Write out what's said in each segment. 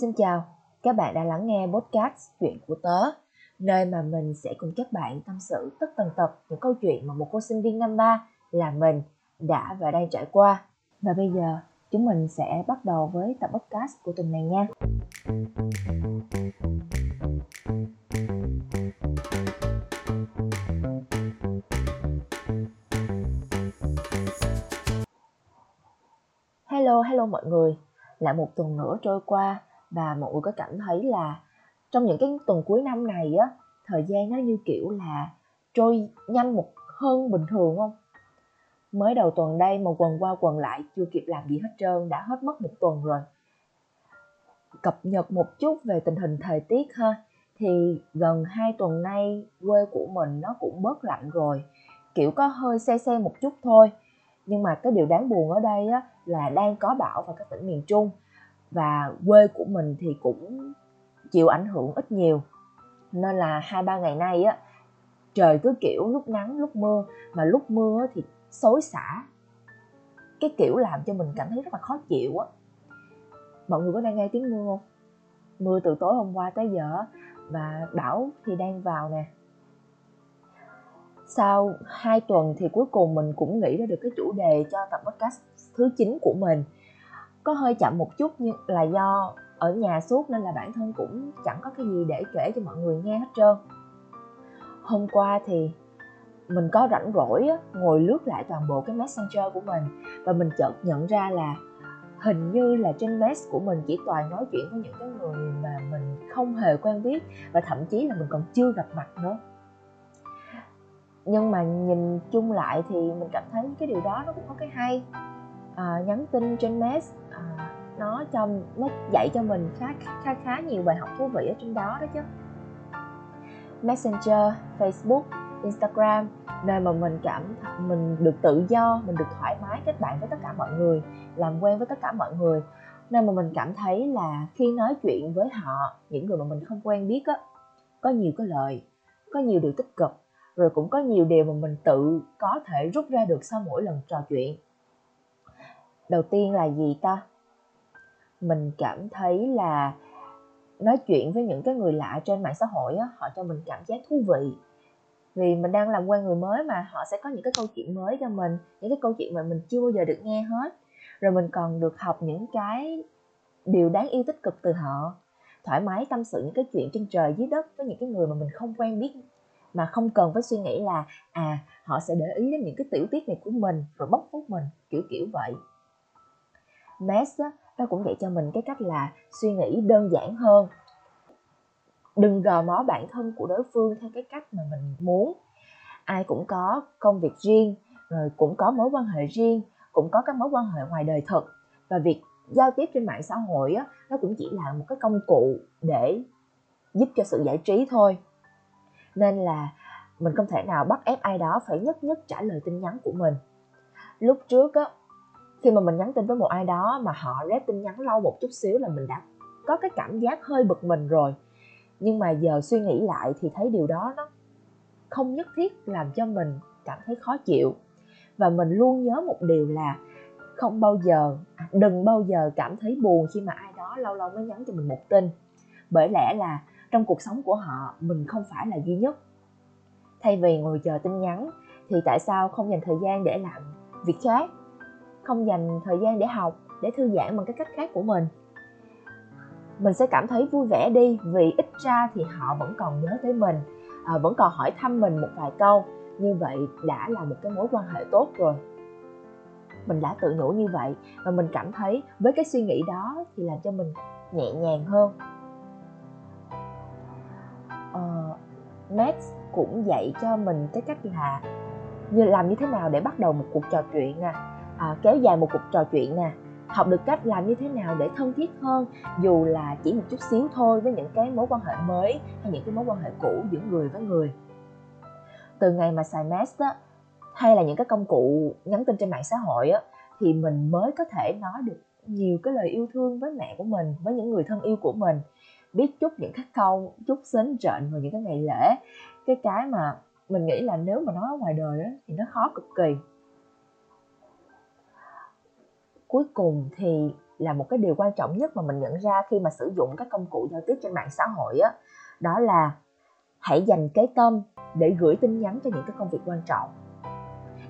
Xin chào, các bạn đã lắng nghe podcast Chuyện của tớ, nơi mà mình sẽ cùng các bạn tâm sự tất tần tật những câu chuyện mà một cô sinh viên năm ba là mình đã và đang trải qua. Và bây giờ chúng mình sẽ bắt đầu với tập podcast của tuần này nha. Hello, hello mọi người. Lại một tuần nữa trôi qua và mọi người có cảm thấy là trong những cái tuần cuối năm này á, thời gian nó như kiểu là trôi nhanh một hơn bình thường không? Mới đầu tuần đây mà quần qua quần lại chưa kịp làm gì hết trơn đã hết mất một tuần rồi. Cập nhật một chút về tình hình thời tiết ha thì gần 2 tuần nay quê của mình nó cũng bớt lạnh rồi kiểu có hơi se se một chút thôi nhưng mà cái điều đáng buồn ở đây á, là đang có bão vào các tỉnh miền Trung và quê của mình thì cũng chịu ảnh hưởng ít nhiều. Nên là hai ba ngày nay á, trời cứ kiểu lúc nắng, lúc mưa, mà lúc mưa thì xối xả. Cái kiểu làm cho mình cảm thấy rất là khó chịu á. Mọi người có đang nghe tiếng mưa không? Mưa từ tối hôm qua tới giờ và bão thì đang vào nè. Sau hai tuần thì cuối cùng mình cũng nghĩ ra được cái chủ đề cho tập podcast thứ 9 của mình có hơi chậm một chút nhưng là do ở nhà suốt nên là bản thân cũng chẳng có cái gì để kể cho mọi người nghe hết trơn. Hôm qua thì mình có rảnh rỗi á, ngồi lướt lại toàn bộ cái messenger của mình và mình chợt nhận ra là hình như là trên mess của mình chỉ toàn nói chuyện với những cái người mà mình không hề quen biết và thậm chí là mình còn chưa gặp mặt nữa. Nhưng mà nhìn chung lại thì mình cảm thấy cái điều đó nó cũng có cái hay. À, nhắn tin trên mess nó trong nó dạy cho mình khá khá khá nhiều bài học thú vị ở trên đó đó chứ. Messenger, facebook, instagram, nơi mà mình cảm mình được tự do, mình được thoải mái kết bạn với tất cả mọi người, làm quen với tất cả mọi người. Nên mà mình cảm thấy là khi nói chuyện với họ, những người mà mình không quen biết á, có nhiều cái lợi có nhiều điều tích cực, rồi cũng có nhiều điều mà mình tự có thể rút ra được sau mỗi lần trò chuyện. Đầu tiên là gì ta? Mình cảm thấy là nói chuyện với những cái người lạ trên mạng xã hội á, họ cho mình cảm giác thú vị. Vì mình đang làm quen người mới mà họ sẽ có những cái câu chuyện mới cho mình những cái câu chuyện mà mình chưa bao giờ được nghe hết. Rồi mình còn được học những cái điều đáng yêu tích cực từ họ. Thoải mái tâm sự những cái chuyện trên trời dưới đất với những cái người mà mình không quen biết mà không cần phải suy nghĩ là à họ sẽ để ý đến những cái tiểu tiết này của mình rồi bóc phốt mình kiểu kiểu vậy. Mess á, nó cũng dạy cho mình cái cách là suy nghĩ đơn giản hơn. Đừng gò mó bản thân của đối phương theo cái cách mà mình muốn. Ai cũng có công việc riêng rồi cũng có mối quan hệ riêng cũng có các mối quan hệ ngoài đời thật. Và việc giao tiếp trên mạng xã hội á, nó cũng chỉ là một cái công cụ để giúp cho sự giải trí thôi. Nên là mình không thể nào bắt ép ai đó phải nhất nhất trả lời tin nhắn của mình. Lúc trước á khi mà mình nhắn tin với một ai đó mà họ rep tin nhắn lâu một chút xíu là mình đã có cái cảm giác hơi bực mình rồi. Nhưng mà giờ suy nghĩ lại thì thấy điều đó nó không nhất thiết làm cho mình cảm thấy khó chịu. Và mình luôn nhớ một điều là không bao giờ à, đừng bao giờ cảm thấy buồn khi mà ai đó lâu lâu mới nhắn cho mình một tin. Bởi lẽ là trong cuộc sống của họ, mình không phải là duy nhất. Thay vì ngồi chờ tin nhắn, thì tại sao không dành thời gian để làm việc khác? Không dành thời gian để học để thư giãn bằng cái cách khác của mình. Mình sẽ cảm thấy vui vẻ đi vì ít ra thì họ vẫn còn nhớ tới mình à, vẫn còn hỏi thăm mình một vài câu. Như vậy đã là một cái mối quan hệ tốt rồi. Mình đã tự nhủ như vậy và mình cảm thấy với cái suy nghĩ đó thì làm cho mình nhẹ nhàng hơn. Uh, Max cũng dạy cho mình cái cách là như làm như thế nào để bắt đầu một cuộc trò chuyện nè à, À, kéo dài một cuộc trò chuyện nè. Học được cách làm như thế nào để thân thiết hơn, dù là chỉ một chút xíu thôi với những cái mối quan hệ mới hay những cái mối quan hệ cũ giữa người với người. Từ ngày mà xài mask á, hay là những cái công cụ nhắn tin trên mạng xã hội á, thì mình mới có thể nói được nhiều cái lời yêu thương với mẹ của mình, với những người thân yêu của mình. Biết chút những khắc câu, chút xến trện vào những cái ngày lễ. Cái cái mà mình nghĩ là nếu mà nói ở ngoài đời á, thì nó khó cực kỳ cuối cùng thì là một cái điều quan trọng nhất mà mình nhận ra khi mà sử dụng các công cụ giao tiếp trên mạng xã hội á, đó là hãy dành cái tâm để gửi tin nhắn cho những cái công việc quan trọng.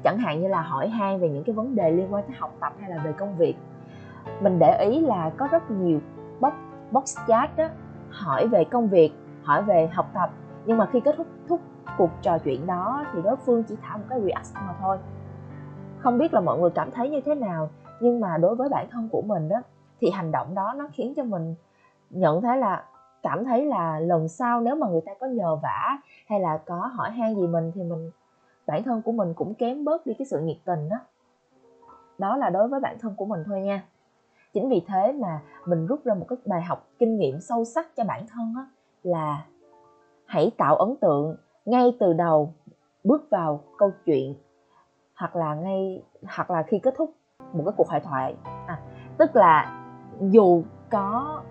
Chẳng hạn như là hỏi han về những cái vấn đề liên quan tới học tập hay là về công việc. Mình để ý là có rất nhiều box box chat đó hỏi về công việc, hỏi về học tập. Nhưng mà khi kết thúc thúc cuộc trò chuyện đó thì đối phương chỉ thả một cái react mà thôi. Không biết là mọi người cảm thấy như thế nào? Nhưng mà đối với bản thân của mình đó thì hành động đó nó khiến cho mình nhận thấy là, cảm thấy là lần sau nếu mà người ta có nhờ vả hay là có hỏi han gì mình thì mình, bản thân của mình cũng kém bớt đi cái sự nhiệt tình đó đó là đối với bản thân của mình thôi nha. Chính vì thế mà mình rút ra một cái bài học kinh nghiệm sâu sắc cho bản thân đó là hãy tạo ấn tượng ngay từ đầu, bước vào câu chuyện, hoặc là ngay, hoặc là khi kết thúc một cái cuộc hội thoại. À, tức là dù có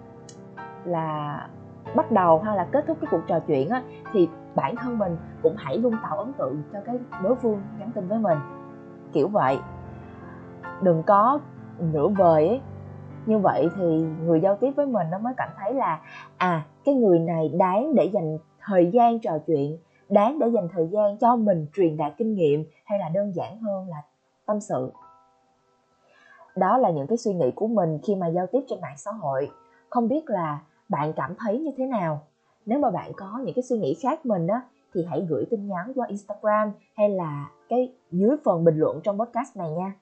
là bắt đầu hay là kết thúc cái cuộc trò chuyện á thì bản thân mình cũng hãy luôn tạo ấn tượng cho cái đối phương nhắn tin với mình. Kiểu vậy. Đừng có nửa vời ấy. Như vậy thì người giao tiếp với mình nó mới cảm thấy là à cái người này đáng để dành thời gian trò chuyện đáng để dành thời gian cho mình truyền đạt kinh nghiệm hay là đơn giản hơn là tâm sự đó là những cái suy nghĩ của mình khi mà giao tiếp trên mạng xã hội. Không biết là bạn cảm thấy như thế nào? Nếu mà bạn có những cái suy nghĩ khác mình á, thì hãy gửi tin nhắn qua Instagram hay là cái dưới phần bình luận trong podcast này nha.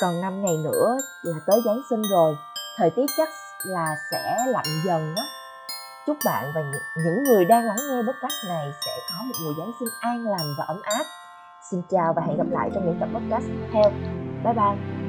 Còn 5 ngày nữa là tới Giáng sinh rồi. Thời tiết chắc là sẽ lạnh dần á. Chúc bạn và những người đang lắng nghe podcast này sẽ có một mùa Giáng sinh an lành và ấm áp. Xin chào và hẹn gặp lại trong những tập podcast tiếp theo. 拜拜。